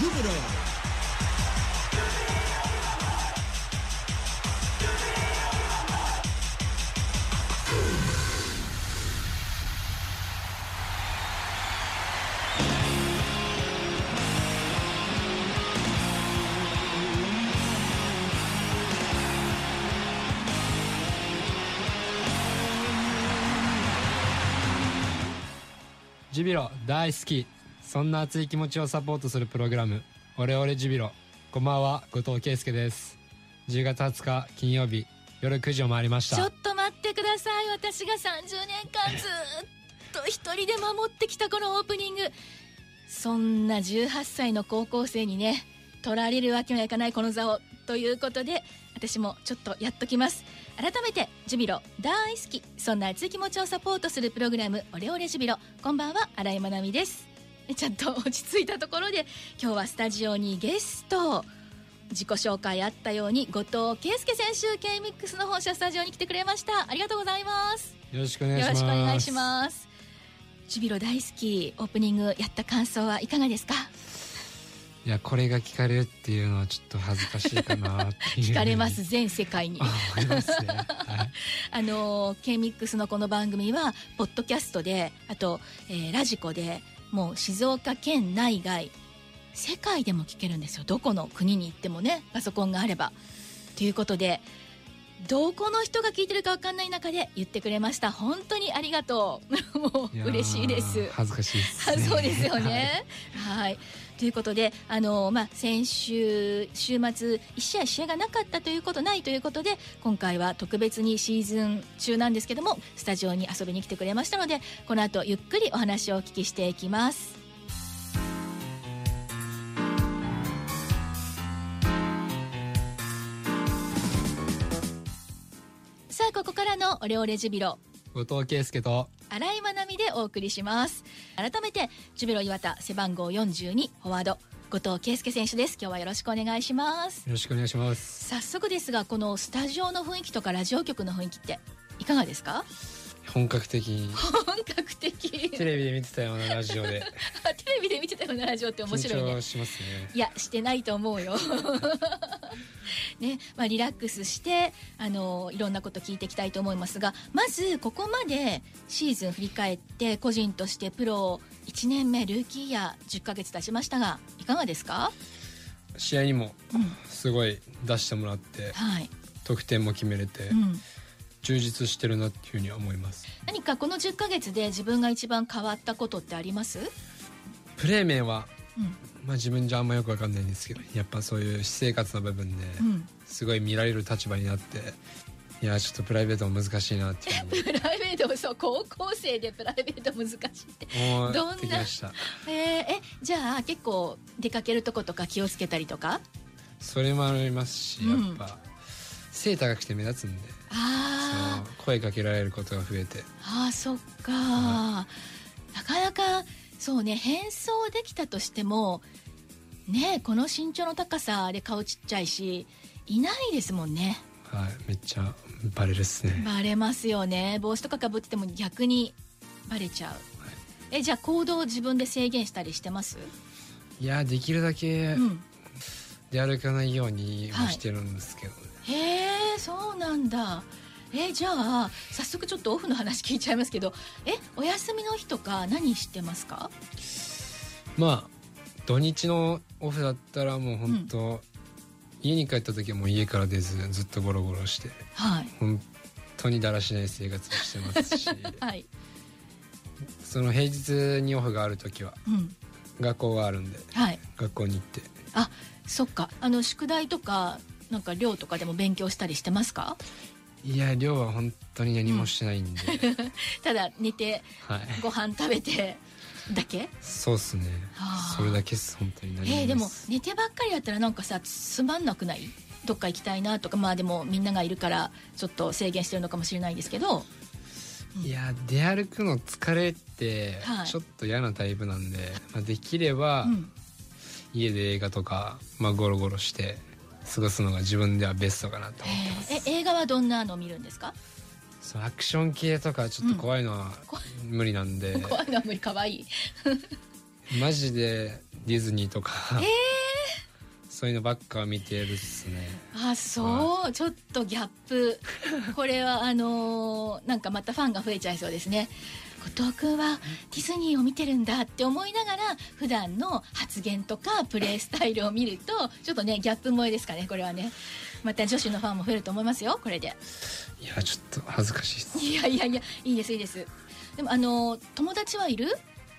ジュビロ大好き。そんな熱い気持ちをサポートするプログラム「オレオレジュビロ」こんばんは後藤圭介です。10月20日金曜日夜9時を回りました。ちょっと待ってください。私が30年間ずっと一人で守ってきたこのオープニング。そんな18歳の高校生にね取られるわけにはいかないこの座を。ということで私もちょっとやっときます。改めてジュビロ大好き。そんな熱い気持ちをサポートするプログラムオレオレジュビロ。こんばんは新井まなみです。ちゃんと落ち着いたところで今日はスタジオにゲスト自己紹介あったように後藤圭介選手 K-MIX の本社スタジオに来てくれました。ありがとうございます。よろしくお願いしよろますしくお願いします。ジュビロ大好きオープニングやった感想はいかがですか？いやこれが聞かれるっていうのはちょっと恥ずかしいかな 聞かれます全世界に。あ思いますね、はい。あの K-MIX のこの番組はポッドキャストであと、えーラジコでもう静岡県内外世界でも聞けるんですよ。どこの国に行ってもねパソコンがあれば。ということでどこの人が聞いてるか分かんない中で言ってくれました本当にありがとう もう嬉しいです恥ずかしいです、あね、そうですよね。はい。ということで、あのまあ先週週末一試合試合がなかったということないということで、今回は特別にシーズン中なんですけども、スタジオに遊びに来てくれましたので、この後ゆっくりお話をお聞きしていきます。ここからのオレオレジュビロ。後藤圭介と新井まなみでお送りします。改めてジュビロ磐田背番号42フォワード。後藤圭介選手です。今日はよろしくお願いします。よろしくお願いします。早速ですがこのスタジオの雰囲気とかラジオ局の雰囲気っていかがですか？本格的に。本格的。テレビで見てたようなラジオで。テレビで見てたようなラジオって面白いね。緊張しますね。いやしてないと思うよねまあ、リラックスしてあのいろんなこと聞いていきたいと思いますがまずここまでシーズン振り返って個人としてプロ1年目ルーキーイヤー10ヶ月経ちましたがいかがですか、試合にもうん。すごい出してもらってはい。得点も決めれてうん、充実してるなっていうふうには思います。何かこの10ヶ月で自分が一番変わったことってあります、プレー面は、うんまあ、自分じゃあんまよくわかんないんですけどやっぱそういう私生活の部分でうん、すごい見られる立場になっていやちょっとプライベートも難しいなっていう。プライベートそう高校生でプライベート難しいって。思どんな？えーえじゃあ結構出かけるとことか気をつけたりとか？それもありますしうん。やっぱ、背高くて目立つんで。あ声かけられることが増えて。あーそっか、なかなかそうね変装できたとしてもねこの身長の高さで顔ちっちゃいしいないですもんね。はいめっちゃバレるっすね。バレますよね。帽子とかかぶってても逆にバレちゃう、えじゃあ行動を自分で制限したりしてます、いやできるだけうん、出歩かないようにはしてるんですけど、へえそうなんだえじゃあ早速ちょっとオフの話聞いちゃいますけどえお休みの日とか何してますか？まあ土日のオフだったらもう本当、家に帰った時はもう家から出ずずっとゴロゴロしてはい。本当にだらしない生活をしてますし。はい。その平日にオフがある時はうん。学校があるんではい。学校に行って。あそっか。あの宿題とかなんか寮とかでも勉強したりしてますか？いや寮は本当に何もしてないんで、ただ寝てはい。ご飯食べてだけ？そうっすね。はあ。それだけっす本当に何も。えー、でもす寝てばっかりだったらなんかさつまんなくない？どっか行きたいなとか。まあでもみんながいるからちょっと制限してるのかもしれないですけど。いや出歩くの疲れてはい。ちょっと嫌なタイプなんで、まあ、できればうん。家で映画とか、まあ、ゴロゴロして過ごすのが自分ではベストかなと思ってます。えー。え映画はどんなの見るんですか？そうアクション系とかちょっと怖いのは怖い無理なんで、怖いのは無理可愛い。マジでディズニーとか、そういうのばっか見てるっすね。あそうちょっとギャップ。これはあのーなんかまたファンが増えちゃいそうですね後藤君はディズニーを見てるんだって思いながら普段の発言とかプレースタイルを見るとちょっとねギャップ萌えですかねこれはね。また女子のファンも増えると思いますよこれで。いやちょっと恥ずかしいです。いやいやいやいいですいいです。でもあのー友達はいる？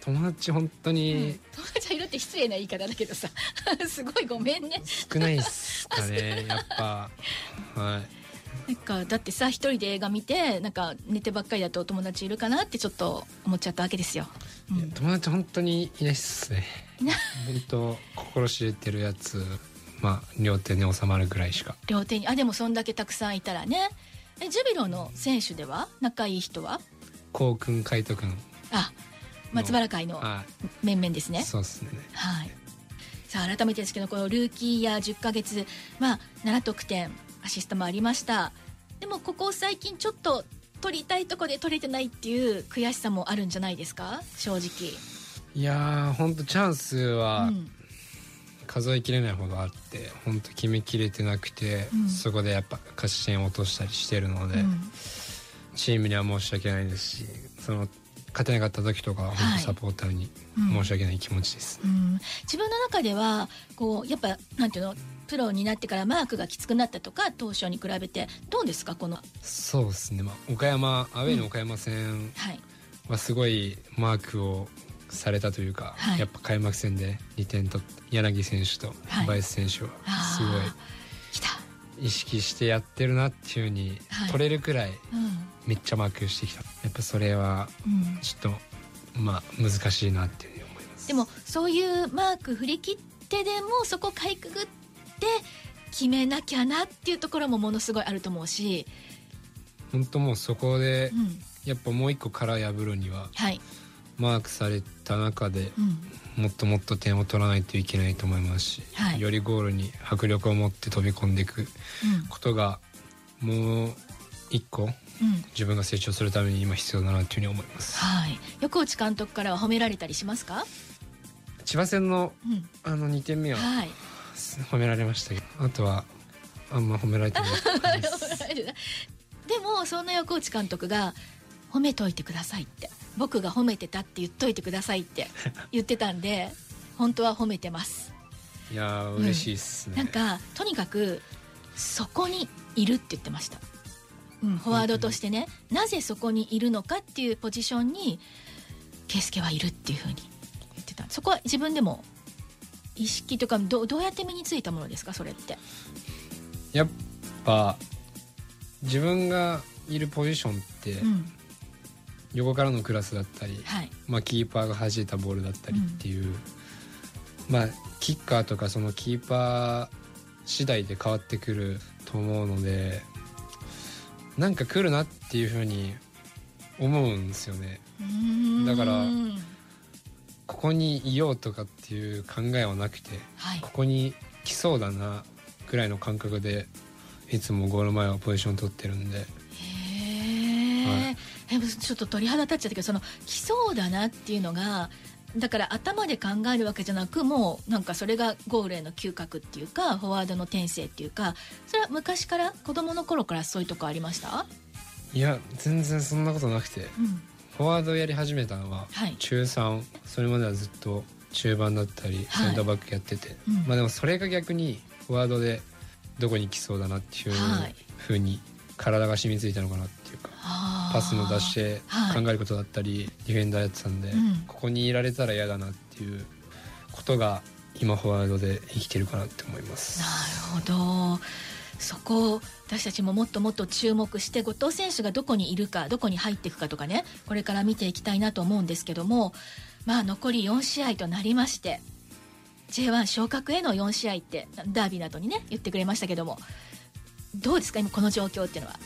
友達本当うん。に友達はいるって失礼な言い方だけどさ。すごいごめんね。少ないっすかねやっぱ。はいなんかだってさ一人で映画見てなんか寝てばっかりだとお友達いるかなってちょっと思っちゃったわけですよ、うん。友達本当にいないっすね。本当心知れてるやつまあ両手に収まるぐらいしか。両手に。あでもそんだけたくさんいたらね。えジュビロの選手では仲いい人は？こうくん海斗くんあ松原会のは面々ですね。いそうっすね。はい。さあ改めてですけどこのルーキーや10ヶ月まあ7得点アシストもありました。でもここ最近ちょっと取りたいとこで取れてないっていう悔しさもあるんじゃないですか？正直。いやー本当チャンスはうん。数えきれないほどあって本当決めきれてなくて、うん。そこでやっぱ勝ち点を落としたりしてるので、うん。チームには申し訳ないですしその勝てなかった時とかは本はい。当サポーターにうん。申し訳ない気持ちです、うん、自分の中ではこうやっぱなんていうの？プロになってからマークがきつくなったとか当初に比べてどうですかこの？そうですね、まあ、岡山アウェイの岡山戦はすごいマークをされたというか、はい。やっぱ開幕戦で2点と柳選手とはい。バイス選手はすごい意識してやってるなっていうふうにはい。取れるくらいうん。めっちゃマークしてきた。やっぱそれはうん、ちょっとまあ難しいなっていうふうに思います。でもそういうマーク振り切ってでもそこかいくぐって決めなきゃなっていうところもものすごいあると思うし、本当もうそこでうん、やっぱもう一個殻破るにははい、マークされた中でうん、もっともっと点を取らないといけないと思いますし、はい。よりゴールに迫力を持って飛び込んでいくうん。ことがもう一個うん。自分が成長するために今必要だなというふうに思います。はい。横内監督からは褒められたりしますか、千葉戦のうん、あの2点目ははい褒められましたけど。あとはあんま褒められてないです。でもそんな横内監督が褒めといてくださいって。僕が褒めてたって言っといてくださいって言ってたんで本当は褒めてます。いやー嬉しいっすね、なんかとにかくそこにいるって言ってました、うん、フォワードとしてね。なぜそこにいるのかっていうポジションに圭介はいるっていうふうに言ってた。そこは自分でも意識とかどどうやって身についたものですかそれって？やっぱ自分がいるポジションってうん。横からのクラスだったり、はい。まあ、キーパーが弾いたボールだったりっていう、まあキッカーとかそのキーパー次第で変わってくると思うのでなんか来るなっていうふうに思うんですよね。だからここにいようとかっていう考えはなくてはい。ここに来そうだなぐらいの感覚でいつもゴール前はポジション取ってるんで。へえ、はい。えちょっと鳥肌立っちゃったけどその来そうだなっていうのがだから頭で考えるわけじゃなくもうなんかそれがゴールへの嗅覚っていうかフォワードの転生っていうかそれは昔から子供の頃からそういうとこありました、いや全然そんなことなくて。うん、フォワードやり始めたのははい。中3それまではずっと中盤だったりはい。センターバックやってて、うん。まあでもそれが逆にフォワードでどこに来そうだなっていうはい。ふうに体が染みついたのかなっていうか。あー。パスの出してはい。考えることだったりディフェンダーやってたんで、うん。ここにいられたら嫌だなっていうことが今フォワードで生きてるかなって思います。なるほどそこを私たちももっともっと注目して後藤選手がどこにいるかどこに入っていくかとかねこれから見ていきたいなと思うんですけどもまあ残り4試合となりまして J1 昇格への4試合ってダービーなどにね言ってくれましたけどもどうですか今この状況っていうのは？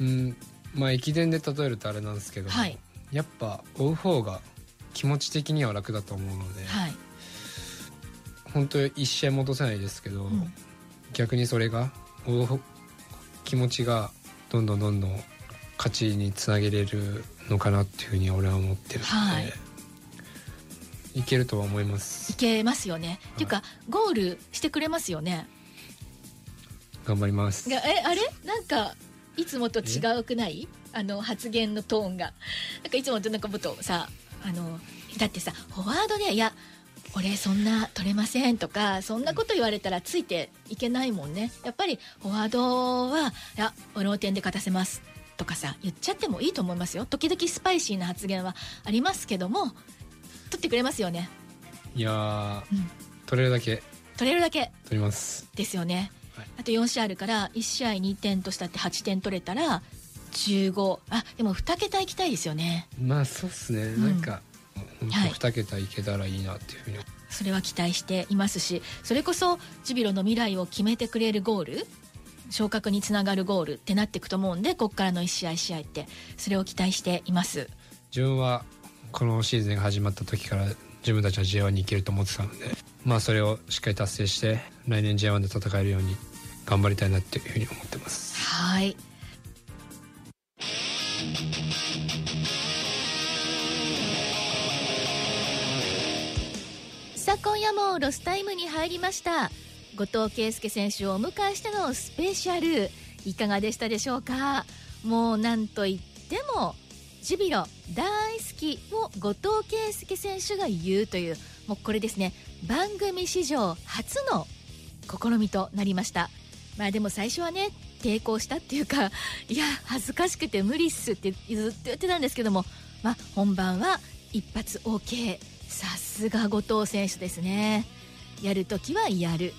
うんまあ駅伝で例えるとあれなんですけども、はい。やっぱ追う方が気持ち的には楽だと思うので、はい、本当一試合戻せないですけど、うん逆にそれが気持ちがどんどんどんどん勝ちにつなげれるのかなっていうふうに俺は思ってるので、はい。いけるとは思います。いけますよね、っていうかゴールしてくれますよね。頑張ります。がえあれ？なんかいつもと違うくない？あの発言のトーンが。なんかいつもとなんかもっとさあのだってさフォワードでいや俺そんな取れませんとかそんなこと言われたらついていけないもんね。やっぱりフォワードはいや俺の点で勝たせますとかさ言っちゃってもいいと思いますよ。時々スパイシーな発言はありますけども取ってくれますよね。いやー、うん。取れるだけ。取れるだけ。取ります。ですよね、はい。あと4試合あるから1試合2点としたって8点取れたら15あでも2桁いきたいですよね。まあそうっすね、んなんか2桁い。けたらいいなっていうふうに、それは期待していますしそれこそジュビロの未来を決めてくれるゴール昇格につながるゴールってなっていくと思うんでここからの1試合試合ってそれを期待しています。自分はこのシーズンが始まった時から自分たちは J1 に行けると思ってたのでまあそれをしっかり達成して来年 J1 で戦えるように頑張りたいなっていうふうに思ってます。はい今夜もロスタイムに入りました。後藤圭介選手をお迎えしてのスペシャル。いかがでしたでしょうか？もうなんといってもジュビロ大好きを後藤圭介選手が言うというもうこれですね。番組史上初の試みとなりました。まあでも最初はね抵抗したっていうかいや恥ずかしくて無理っすってずっと言ってたんですけども。まあ本番は一発 OK さすが後藤選手ですね。やるときはやる。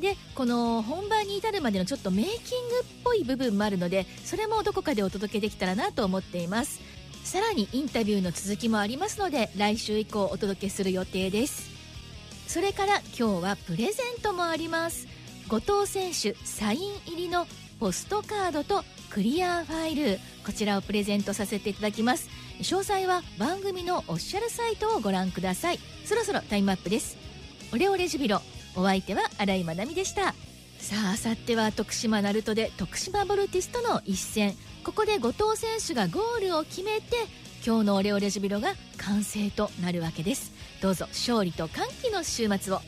でこの本番に至るまでのちょっとメイキングっぽい部分もあるのでそれもどこかでお届けできたらなと思っています。さらにインタビューの続きもありますので来週以降お届けする予定です。それから今日はプレゼントもあります。後藤選手サイン入りのポストカードとクリアファイル。こちらをプレゼントさせていただきます。詳細は番組のオフィシャルサイトをご覧ください。そろそろタイムアップです。オレオレジュビロお相手は新井まなみでした。さああさっては徳島ナルトで徳島ボルティスとの一戦。ここで後藤選手がゴールを決めて今日のオレオレジュビロが完成となるわけです。どうぞ勝利と歓喜の週末を。